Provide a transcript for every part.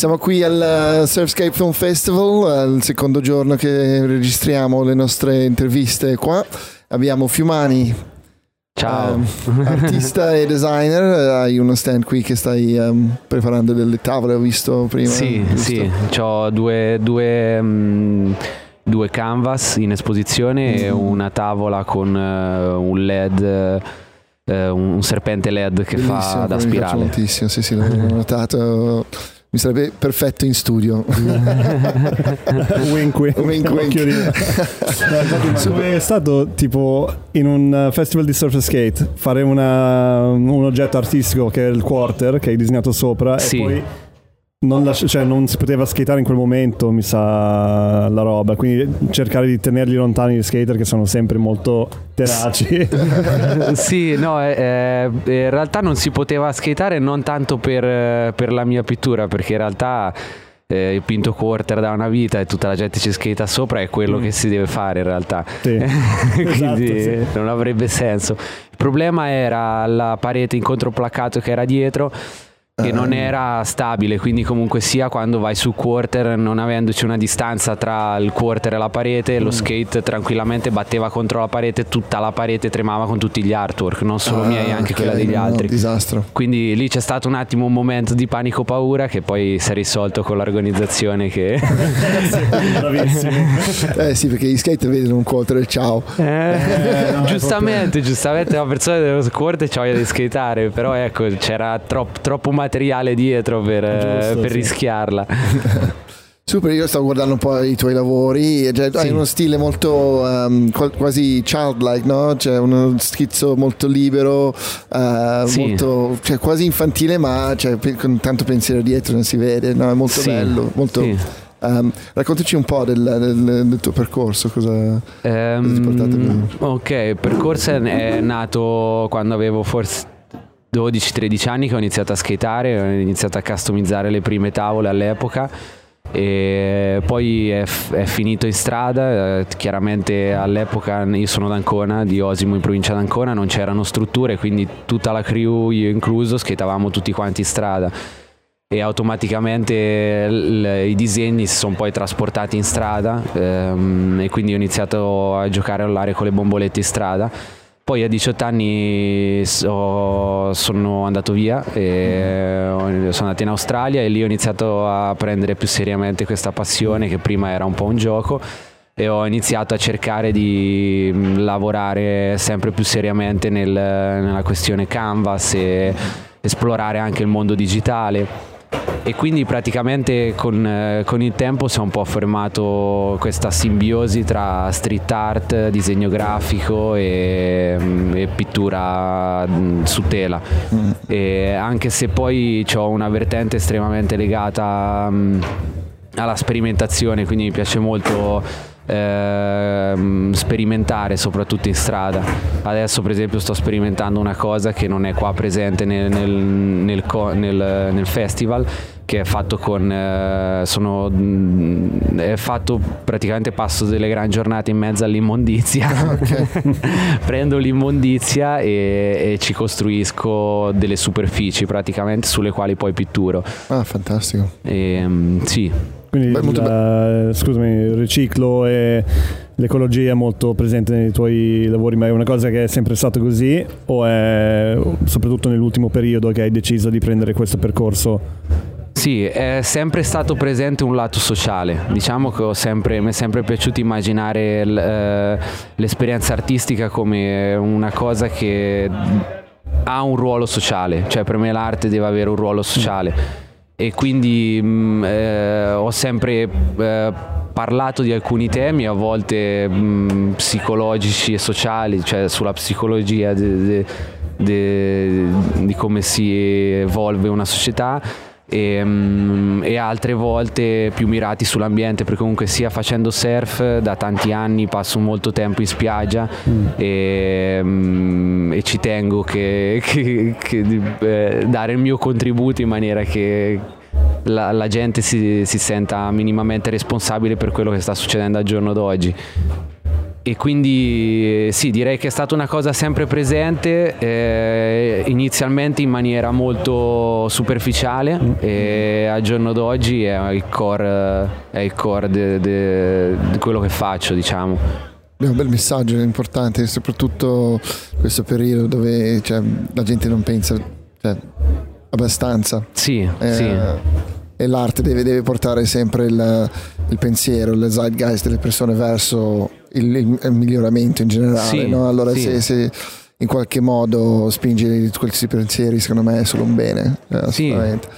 Siamo qui al Surfscape Film Festival, il secondo giorno che registriamo le nostre interviste qua. Abbiamo Fiumani, Ciao. um, artista e designer. Hai uno stand qui che stai um, preparando delle tavole, ho visto prima. Sì, giusto? sì, ho due, due, mm, due canvas in esposizione e una tavola con eh, un LED, eh, un, serpente LED che Bellissimo, fa da mi piace spirale. moltissimo, sì, sì, l'ho notato. Mi sarebbe perfetto in studio. wink wink, Wink, wink. È stato tipo in un uh, festival di surf and skate fare una- un oggetto artistico che è il quarter che hai disegnato sopra Sì. e poi non, lasci- cioè, non si poteva skateare in quel momento mi sa la roba quindi cercare di tenerli lontani gli skater che sono sempre molto tenaci sì, no, eh, eh, in realtà non si poteva skateare non tanto per, eh, per la mia pittura, perché in realtà eh, il pinto quarter da una vita e tutta la gente ci skata sopra, è quello Mm. che si deve fare in realtà. Sì. Quindi Esatto, sì. non avrebbe senso. Il problema era la parete in controplaccato che era dietro che non era stabile, quindi comunque sia quando vai su quarter, non avendoci una distanza tra il quarter e la parete, Mm. lo skate tranquillamente batteva contro la parete, tutta la parete tremava con tutti gli artwork, non solo Ah, miei, anche ok, quella degli no, altri. disastro. Quindi lì c'è stato un attimo un momento di panico paura che poi si è risolto con l'organizzazione che Eh sì, perché gli skater vedono un quarter e ciao. Eh, no, è giustamente, giustamente la persona dello squat c'ha voglia di skateare, però ecco c'era troppo, troppo materiale dietro per, eh, Giusto, per sì. rischiarla. Super, io stavo guardando un po' i tuoi lavori, cioè, hai Sì. uno stile molto um, quasi childlike, no? C'è uno schizzo molto libero, uh, Sì. molto, cioè, quasi infantile, ma cioè, con tanto pensiero dietro, non si vede, no? È molto Sì, bello. Molto, um, raccontaci un po' del, del- del tuo percorso, cosa... Ehm, Cosa ti portate qui? ok, il percorso è nato quando avevo forse 12-13 anni che ho iniziato a skateare, ho iniziato a customizzare le prime tavole all'epoca e poi è, f- è finito in strada, eh, chiaramente all'epoca io sono d'Ancona, di Osimo in provincia d'Ancona, non c'erano strutture, quindi tutta la crew, io incluso, skateavamo tutti quanti in strada e automaticamente l- i disegni si sono poi trasportati in strada ehm, e quindi ho iniziato a giocare all'aria con le bombolette in strada. Poi a 18 anni so- sono andato via ho- sono andato in Australia e lì ho iniziato a prendere più seriamente questa passione che prima era un po' un gioco e ho iniziato a cercare di mh, lavorare sempre più seriamente nel- nella questione canvas e esplorare anche il mondo digitale e quindi praticamente con, eh, con il tempo si è un po' formato questa simbiosi tra street art, disegno grafico e, mm, e pittura mm, su tela. E anche se poi ho una vertente estremamente legata mm, alla sperimentazione, quindi mi piace molto ehm, sperimentare soprattutto in strada. Adesso per esempio sto sperimentando una cosa che non è qua presente nel, nel- nel nel- festival che è fatto con eh, sono mm, è fatto praticamente passo delle gran giornate in mezzo all'immondizia prendo l'immondizia e, e ci costruisco delle superfici praticamente sulle quali poi pitturo Ah, fantastico. e, mm, sì Quindi Beh, molto il, scusami, il riciclo e l'ecologia è molto presente nei tuoi lavori, ma è una cosa che è sempre stato così o è soprattutto nell'ultimo periodo che hai deciso di prendere questo percorso? Sì, è sempre stato presente un lato sociale. Diciamo che ho sempre, mi è sempre piaciuto immaginare l- eh, l'esperienza artistica come una cosa che ha un ruolo sociale, cioè per me l'arte deve avere un ruolo sociale e quindi mh, eh, ho sempre eh, parlato di alcuni temi, a volte mh, psicologici e sociali, cioè sulla psicologia di come si evolve una società e, mm, e altre volte più mirati sull'ambiente perché comunque sia facendo surf da tanti anni passo molto tempo in spiaggia e, mm, e ci tengo che, che- che eh, dare il mio contributo in maniera che la, la gente si, si senta minimamente responsabile per quello che sta succedendo al giorno d'oggi e quindi sì, direi che è stata una cosa sempre presente, eh, inizialmente in maniera molto superficiale mm. e al giorno d'oggi è il core, è il core di quello che faccio, diciamo. È un bel messaggio, è importante, soprattutto in questo periodo dove cioè, la gente non pensa cioè, abbastanza. Sì, eh, sì e l'arte deve, deve portare sempre il, il, pensiero, il zeitgeist delle persone verso il, il, miglioramento in generale. Sì, no? Allora sì. se, se, in qualche modo spingi questi pensieri, secondo me è solo un bene. Eh, sì,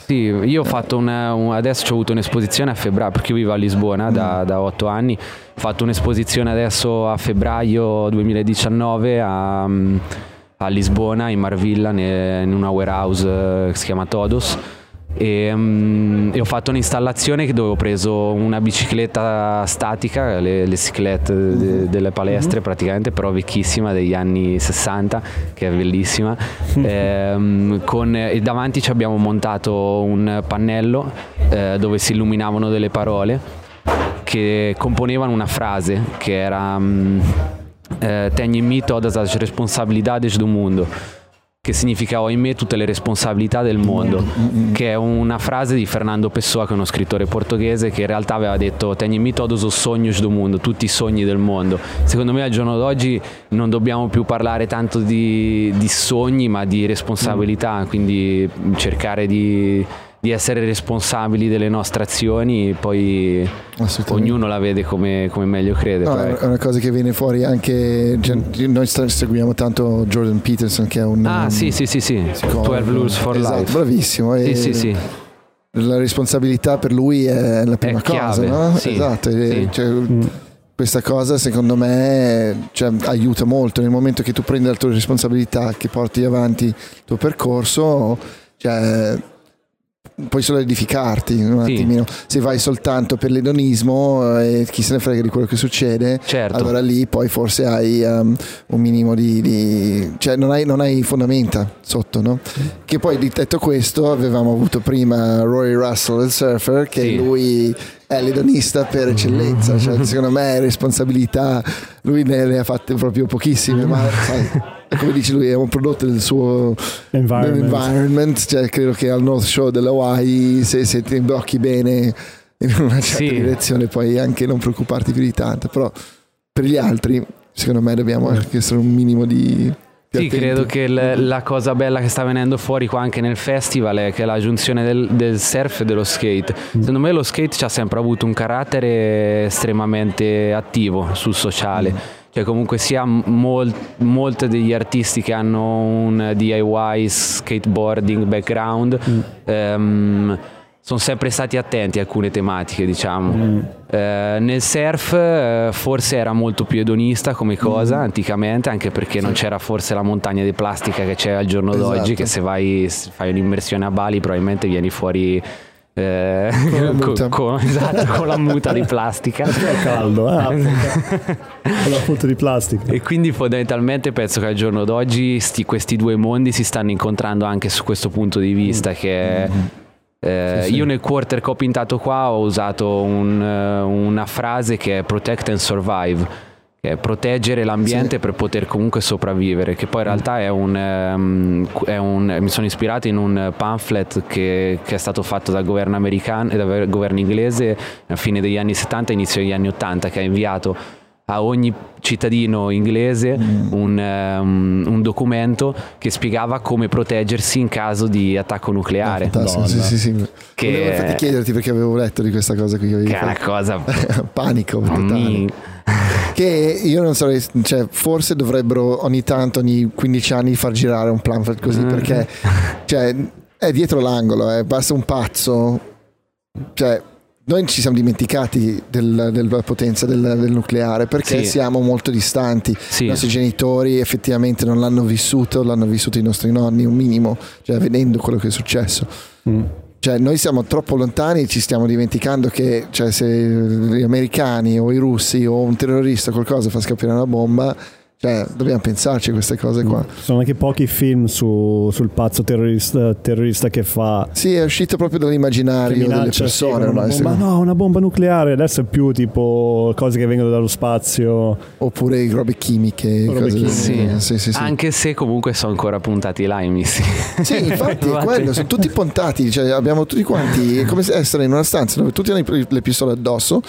sì, io ho fatto una, un, adesso ho avuto un'esposizione a febbraio, perché io vivo a Lisbona mm. da, da 8 anni, ho fatto un'esposizione adesso a febbraio 2019 a, a Lisbona, in Marvilla, in una warehouse eh, che si chiama Todos e, um, e, ho fatto un'installazione dove ho preso una bicicletta statica, le, le ciclette de, delle palestre mm-hmm. praticamente, però vecchissima degli anni 60, che è bellissima. e, um, con, e davanti ci abbiamo montato un pannello eh, dove si illuminavano delle parole che componevano una frase che era um, eh, Tenho em mim todas as responsabilidades do mundo che significa ho in me tutte le responsabilità del mondo, che è una frase di Fernando Pessoa, che è uno scrittore portoghese, che in realtà aveva detto me todos os sonhos do mundo, tutti i sogni del mondo. Secondo me al giorno d'oggi non dobbiamo più parlare tanto di, di sogni, ma di responsabilità, quindi cercare di di essere responsabili delle nostre azioni, poi ognuno la vede come, come meglio crede. No, è una cosa che viene fuori anche, cioè, noi seguiamo tanto Jordan Peterson che è un... Ah un, sì sì sì sì, 12 Rules for esatto, Life. Bravissimo. Sì, sì, sì. La responsabilità per lui è la prima è cosa, no? Sì, esatto. Sì. Cioè, questa cosa secondo me cioè, aiuta molto nel momento che tu prendi la tua responsabilità, che porti avanti il tuo percorso, cioè, puoi solo edificarti un sì. attimino. Se vai soltanto per l'edonismo e eh, chi se ne frega di quello che succede, certo. allora lì poi forse hai um, un minimo di, di cioè non hai, non hai, fondamenta sotto, no? Che poi detto questo avevamo avuto prima Rory Russell del surfer che sì. lui è l'edonista per eccellenza, cioè, secondo me responsabilità, lui ne, ne ha fatte proprio pochissime, ma sai, come dice lui è un prodotto del suo environment, environment cioè, credo che al North Show dell'Hawaii se, se ti imbocchi bene in una certa sì. direzione puoi anche non preoccuparti più di tanto, però per gli altri secondo me dobbiamo anche essere un minimo di sì, credo che l- la cosa bella che sta venendo fuori qua anche nel festival è che la giunzione del, del surf e dello skate. Secondo me lo skate ci ha sempre avuto un carattere estremamente attivo sul sociale. Mm. Cioè comunque sia mol- molti degli artisti che hanno un DIY skateboarding background mm. um, sono sempre stati attenti a alcune tematiche, diciamo. Mm. Eh, nel surf eh, forse era molto più edonista come cosa mm. anticamente, anche perché sì. non c'era forse la montagna di plastica che c'è al giorno esatto. d'oggi, che se vai fai un'immersione a Bali probabilmente vieni fuori eh, con, la con, esatto, con, la muta di plastica. È caldo, eh? con la muta di plastica. E quindi fondamentalmente penso che al giorno d'oggi sti, questi due mondi si stanno incontrando anche su questo punto di vista mm. che... Mm-hmm eh, sì, sì. Io nel quarter che ho pintato qua ho usato un, eh, una frase che è protect and survive, che è proteggere l'ambiente sì. per poter comunque sopravvivere, che poi in realtà è un, um, è un mi sono ispirato in un pamphlet che, che, è stato fatto dal governo americano e dal governo inglese a fine degli anni 70 inizio degli anni 80 che ha inviato a ogni cittadino inglese mm. un, um, un, documento che spiegava come proteggersi in caso di attacco nucleare. No, sì, sì, sì. Che... Volevo infatti chiederti perché avevo letto di questa cosa qui. Che è una cosa... Panico totale. che io non so, cioè, forse dovrebbero ogni tanto, ogni 15 anni, far girare un pamphlet così mm. perché cioè, è dietro l'angolo, eh, basta un pazzo. Cioè, noi ci siamo dimenticati del, della potenza del, del nucleare perché sì. siamo molto distanti. Sì. I nostri genitori effettivamente non l'hanno vissuto, l'hanno vissuto i nostri nonni, un minimo, cioè vedendo quello che è successo. Mm. Cioè, noi siamo troppo lontani e ci stiamo dimenticando che cioè, se gli americani o i russi o un terrorista o qualcosa fa scoppiare una bomba, Cioè, dobbiamo pensarci a queste cose qua. Ci sono anche pochi film su, sul pazzo terrorista, terrorista, che fa. Sì, è uscito proprio dall'immaginario delle persone. Sì, bomba, no, una bomba nucleare. Adesso è più tipo cose che vengono dallo spazio. Oppure robe chimiche. Robe cose chimiche. Sì. Sì, sì, sì. Anche se comunque sono ancora puntati là i missili. Sì, infatti è quello, sono tutti puntati, cioè abbiamo tutti quanti, è come se essere in una stanza dove tutti hanno le pistole addosso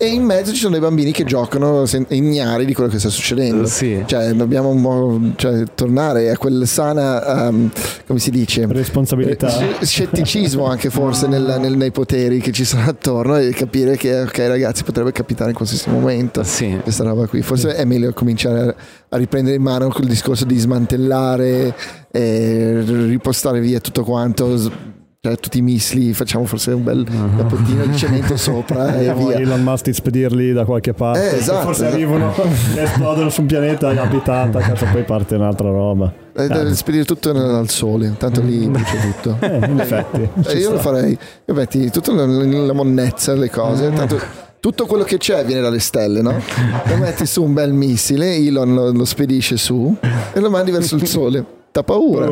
e in mezzo ci sono dei bambini che giocano ignari di quello che sta succedendo. Sì. Cioè, dobbiamo cioè, tornare a quel sana, um, come si dice? Responsabilità. Eh, scetticismo anche forse nel, nel, nei poteri che ci sono attorno e capire che, ok ragazzi, potrebbe capitare in qualsiasi momento Sì. questa roba qui. Forse è meglio cominciare a riprendere in mano quel discorso di smantellare, e ripostare via tutto quanto cioè, tutti i missili, facciamo forse un bel cappottino di cemento sopra e via. Elon Musk di spedirli da qualche parte. Eh, esatto, Forse esatto. arrivano, esplodono su un pianeta abitata, cazzo, poi parte un'altra roba. Eh, deve spedire tutto al sole, tanto lì brucia tutto. Eh, in effetti. Eh, io lo farei, io metti tutta la, la monnezza, le cose, tanto tutto quello che c'è viene dalle stelle, no? Lo metti su un bel missile, Elon lo, lo spedisce su e lo mandi verso il sole. T'ha paura?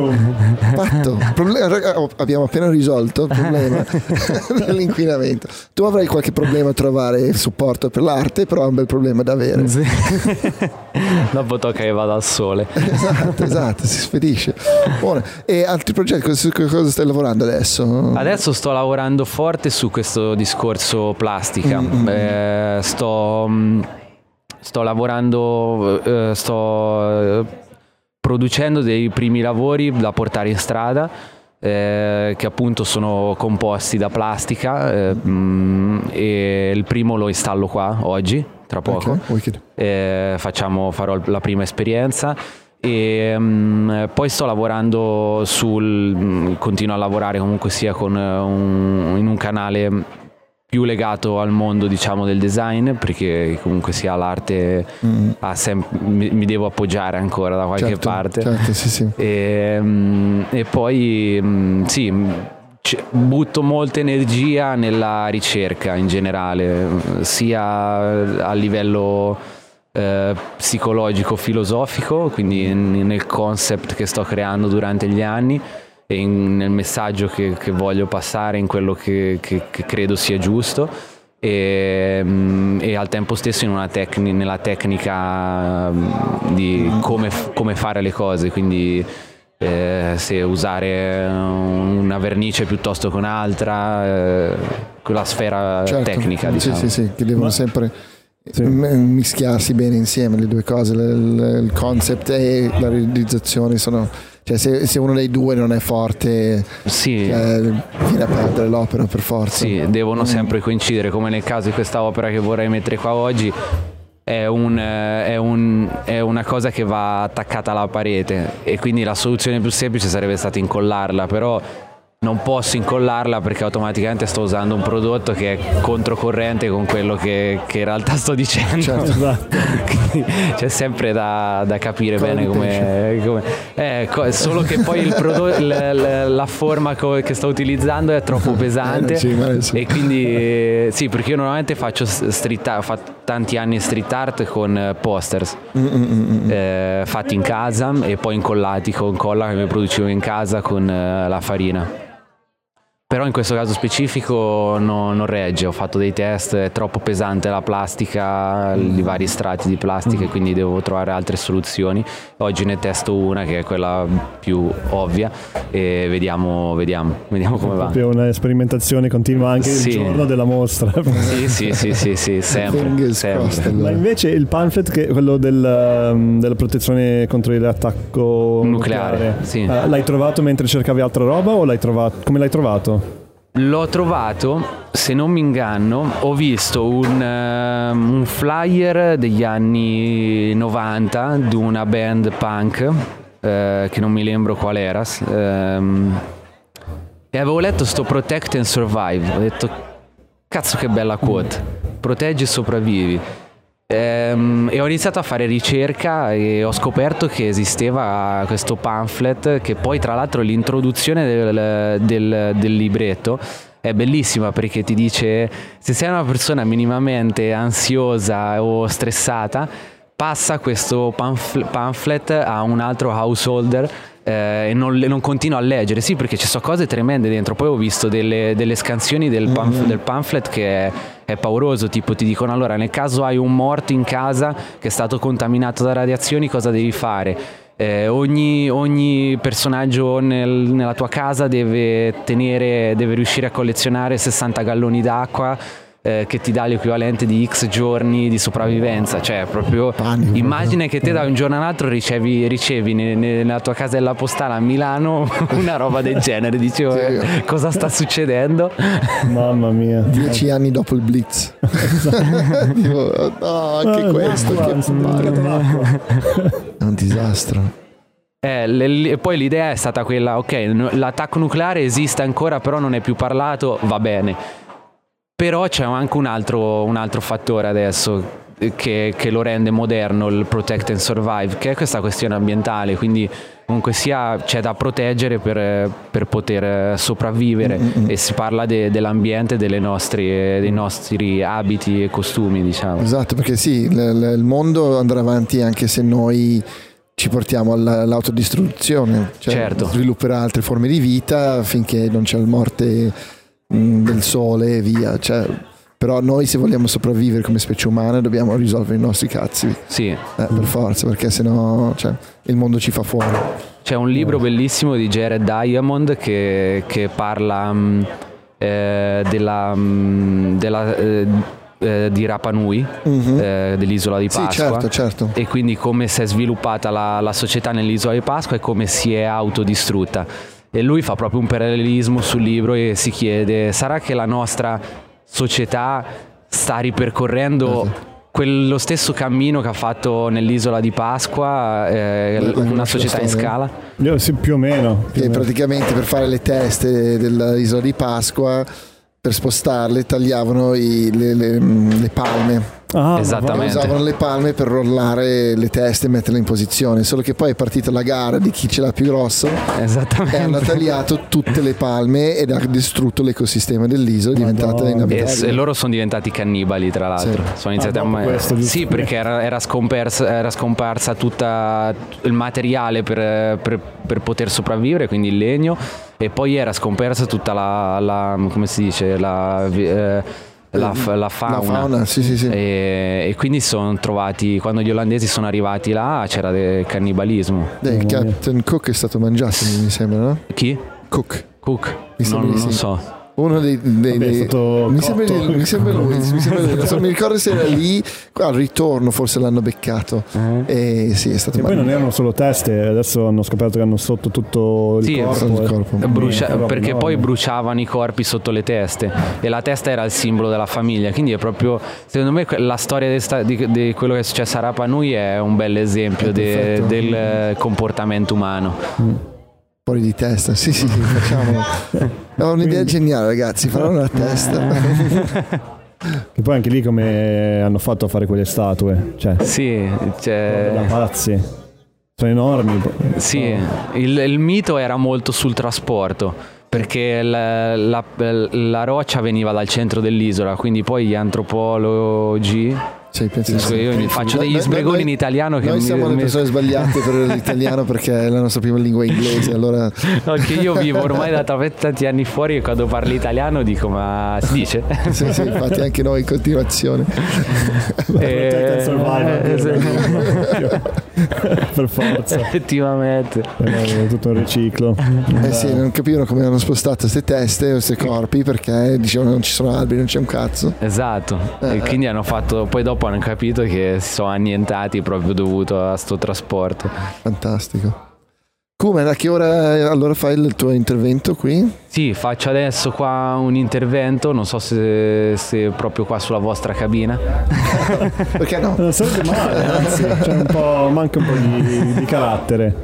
Fatto. Proble- raga, oh, abbiamo appena risolto il problema dell'inquinamento. Tu avrai qualche problema a trovare il supporto per l'arte, però è un bel problema da avere. Sì. Dopo tocca che vada al sole. Esatto, esatto, si spedisce. Buono. E altri progetti, su cosa stai lavorando adesso? Adesso sto lavorando forte su questo discorso plastica. Mm, Eh, sto, mm, sto lavorando, eh, sto eh, producendo dei primi lavori da portare in strada. eh, che appunto sono composti da plastica eh, mm, e il primo lo installo qua oggi tra poco Ok, wicked. eh, facciamo, farò la prima esperienza e mm, poi sto lavorando sul mm, continuo a lavorare comunque sia con eh, un- in un canale più legato al mondo diciamo del design perché comunque sia l'arte ha sem- mi, mi devo appoggiare ancora da qualche Certo, parte certo, sì, sì. e, mm, e poi mm, sì, mm, butto molta energia nella ricerca in generale, mm, sia a livello eh, psicologico, filosofico, quindi nel concept che sto creando durante gli anni in- nel messaggio che, che voglio passare, in quello che, che- che credo sia giusto. E, mm, e al tempo stesso in una tecni- nella tecnica mm, di come, come fare le cose, quindi eh, se usare una vernice piuttosto che un'altra, eh, quella sfera Certo. tecnica. Diciamo. Sì, sì, sì, che devono sempre Sì. mischiarsi bene insieme le due cose, il concept e la realizzazione sono... Cioè se, se uno dei due non è forte Sì. eh, viene a perdere l'opera per forza. Sì, devono sempre coincidere, come nel caso di questa opera che vorrei mettere qua oggi. È, un, è un- è una cosa che va attaccata alla parete e quindi la soluzione più semplice sarebbe stata incollarla, però non posso incollarla perché automaticamente sto usando un prodotto che è controcorrente con quello che, che in realtà sto dicendo. Certo. Quindi C'è sempre da, da capire bene come, come- eh, co- solo che poi il prodotto, l- l- la forma co- che sto utilizzando è troppo pesante. Eh, sì, sì. e quindi eh, sì perché io normalmente faccio street art, ho fatto tanti anni street art con eh, posters Mm, eh, fatti in casa e poi incollati con colla che mi producevo in casa con eh, la farina però in questo caso specifico no- non regge, ho fatto dei test, è troppo pesante la plastica, i vari strati di plastica e quindi devo trovare altre soluzioni. Oggi ne testo una che è quella più ovvia e vediamo, vediamo, vediamo come va. Proprio una sperimentazione continua anche Sì. il giorno della mostra. Sì, sì, sì, sì, sì, sempre, sempre. Ma invece il pamphlet, che è quello del, um, della protezione contro l'attacco Nucleare, sì. eh, l'hai trovato mentre cercavi altra roba o l'hai trovato? Come l'hai trovato? L'ho trovato, se non mi inganno, ho visto un, ehm, un flyer degli anni 90 di una band punk, eh, che non mi lembro qual era, ehm, e avevo letto sto Protect and Survive, ho detto cazzo che bella quote, proteggi e sopravvivi. Ehm, e ho iniziato a fare ricerca e ho scoperto che esisteva questo pamphlet che poi tra l'altro l'introduzione del, del- del libretto è bellissima perché ti dice se sei una persona minimamente ansiosa o stressata passa questo pamphlet a un altro householder eh, e non, non, continuo a leggere. Sì, perché ci sono cose tremende dentro. Poi ho visto delle, delle scansioni del, mm-hmm. del, pamphlet che è, è, pauroso. Tipo, ti dicono: allora, nel caso hai un morto in casa che è stato contaminato da radiazioni, cosa devi fare? Eh, ogni, ogni, personaggio nel, nella tua casa deve, tenere, deve riuscire a collezionare 60 galloni d'acqua eh, che ti dà l'equivalente di X giorni di sopravvivenza, cioè proprio Panico, immagina proprio. che te da un giorno all'altro ricevi, ricevi nella tua casella postale a Milano una roba del genere, dicevo sì. Eh, cosa sta succedendo? Mamma mia. Dieci anni dopo il Blitz. Dico, no, anche ah, questo che è un disastro. Eh, le, poi l'idea è stata quella, ok, l'attacco nucleare esiste ancora, però non è più parlato, va bene però c'è anche un altro, un altro fattore adesso che, che, lo rende moderno il protect and survive, che è questa questione ambientale, quindi comunque sia c'è da proteggere per, per poter sopravvivere Mm-mm. e si parla de, dell'ambiente, nostre, dei nostri abiti e costumi, diciamo. Esatto, perché sì, l- il mondo andrà avanti anche se noi ci portiamo all'autodistruzione, cioè certo. svilupperà altre forme di vita finché non c'è la morte del sole e via. Cioè, però noi se vogliamo sopravvivere come specie umana dobbiamo risolvere i nostri cazzi. Sì. Eh, per forza, perché sennò cioè, il mondo ci fa fuori. C'è un libro bellissimo di Jared Diamond che, che parla um, eh, della, um, della eh, eh, di Rapa Nui, uh-huh. eh, dell'isola di Pasqua. Sì, certo, certo. E quindi come si è sviluppata la, la società nell'isola di Pasqua e come si è autodistrutta e lui fa proprio un parallelismo sul libro e si chiede sarà che la nostra società sta ripercorrendo esatto. quello stesso cammino che ha fatto nell'isola di Pasqua eh, una società in scala? Sì, più o meno. Più e praticamente per fare le teste dell'isola di Pasqua per spostarle tagliavano i, le, le, le palme Ah, Esattamente. Usavano le palme per rollare le teste e metterle in posizione, solo che poi è partita la gara di chi ce l'ha più grosso Esattamente. e hanno tagliato tutte le palme ed ha distrutto l'ecosistema dell'isola, è diventata inabitabile. E, loro sono diventati cannibali, tra l'altro. Sì. Sono iniziati ah, a questo, Sì, perché era, era, scomparsa, era scomparsa tutto il materiale per, per, per, poter sopravvivere, quindi il legno, e poi era scomparsa tutta la, la come si dice, la... Eh, la, la, fauna, la fauna. sì, sì, sì. E, e, quindi sono trovati quando gli olandesi sono arrivati là c'era del cannibalismo. Il Captain Cook è stato mangiato mi sembra no? chi? Cook. Cook. Mi non, non so uno dei, dei, dei mi, sembra, mi, sembra, lui, mi sembra lui non mi ricordo se era lì al ritorno forse l'hanno beccato uh-huh. e sì è stato e poi non erano solo teste adesso hanno scoperto che hanno sotto tutto il sì, corpo, il corpo. Brucia, perché no, poi no. bruciavano i corpi sotto le teste e la testa era il simbolo della famiglia quindi è proprio secondo me la storia di, di, di quello che è successo a Rapa Nui è un bel esempio de, del comportamento umano mm. Fuori di testa, sì, sì, sì facciamo. Ho un'idea geniale, ragazzi, farò una testa. E poi anche lì come hanno fatto a fare quelle statue? Cioè, sì, cioè... da pazzi. Sono enormi. Sì, il, il mito era molto sul trasporto perché la, la, la, roccia veniva dal centro dell'isola, quindi poi gli antropologi sì, penso io penso faccio degli sbregoni in italiano che noi siamo mi, le persone mi... sbagliate per l'italiano perché è la nostra prima lingua inglese allora... no, che io vivo ormai da tanti anni fuori e quando parli italiano dico ma si dice? sì, sì, infatti anche noi in continuazione. E... per forza. Effettivamente. È tutto un riciclo. Eh sì non capivano come hanno spostato queste teste questi corpi perché dicevano non ci sono alberi non c'è un cazzo. Esatto. Eh, e quindi hanno fatto poi dopo hanno capito che si sono annientati proprio dovuto a sto trasporto. Fantastico. Come? Da che ora allora fai il tuo intervento qui? Sì, faccio adesso qua un intervento, non so se, se proprio qua sulla vostra cabina. Perché no? Non sarebbe male, anzi, c'è un po', manca un po' di, di carattere.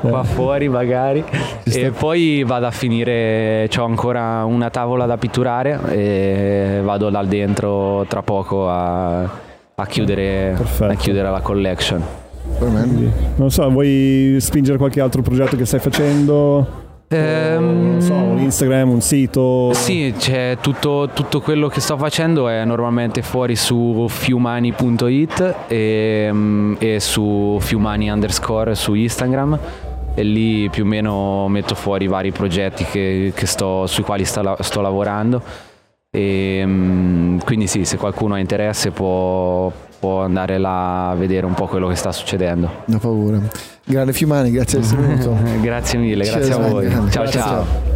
qua fuori magari. E poi vado a finire, ho ancora una tavola da pitturare e vado là dentro tra poco a, a chiudere, a chiudere la collection. Quindi, non so, vuoi spingere qualche altro progetto che stai facendo? Ehm, so, un Instagram, un sito? Sì, c'è tutto, tutto, quello che sto facendo è normalmente fuori su fiumani.it e, mm, e su fiumani underscore su Instagram e lì più o meno metto fuori i vari progetti che, che sto, sui quali sto, sto lavorando e mm, quindi sì, se qualcuno ha interesse può, può andare là a vedere un po' quello che sta succedendo. No paura. Grande Fiumani, grazie di essere venuto. grazie mille, grazie Cheers, a voi. Ciao ciao. ciao.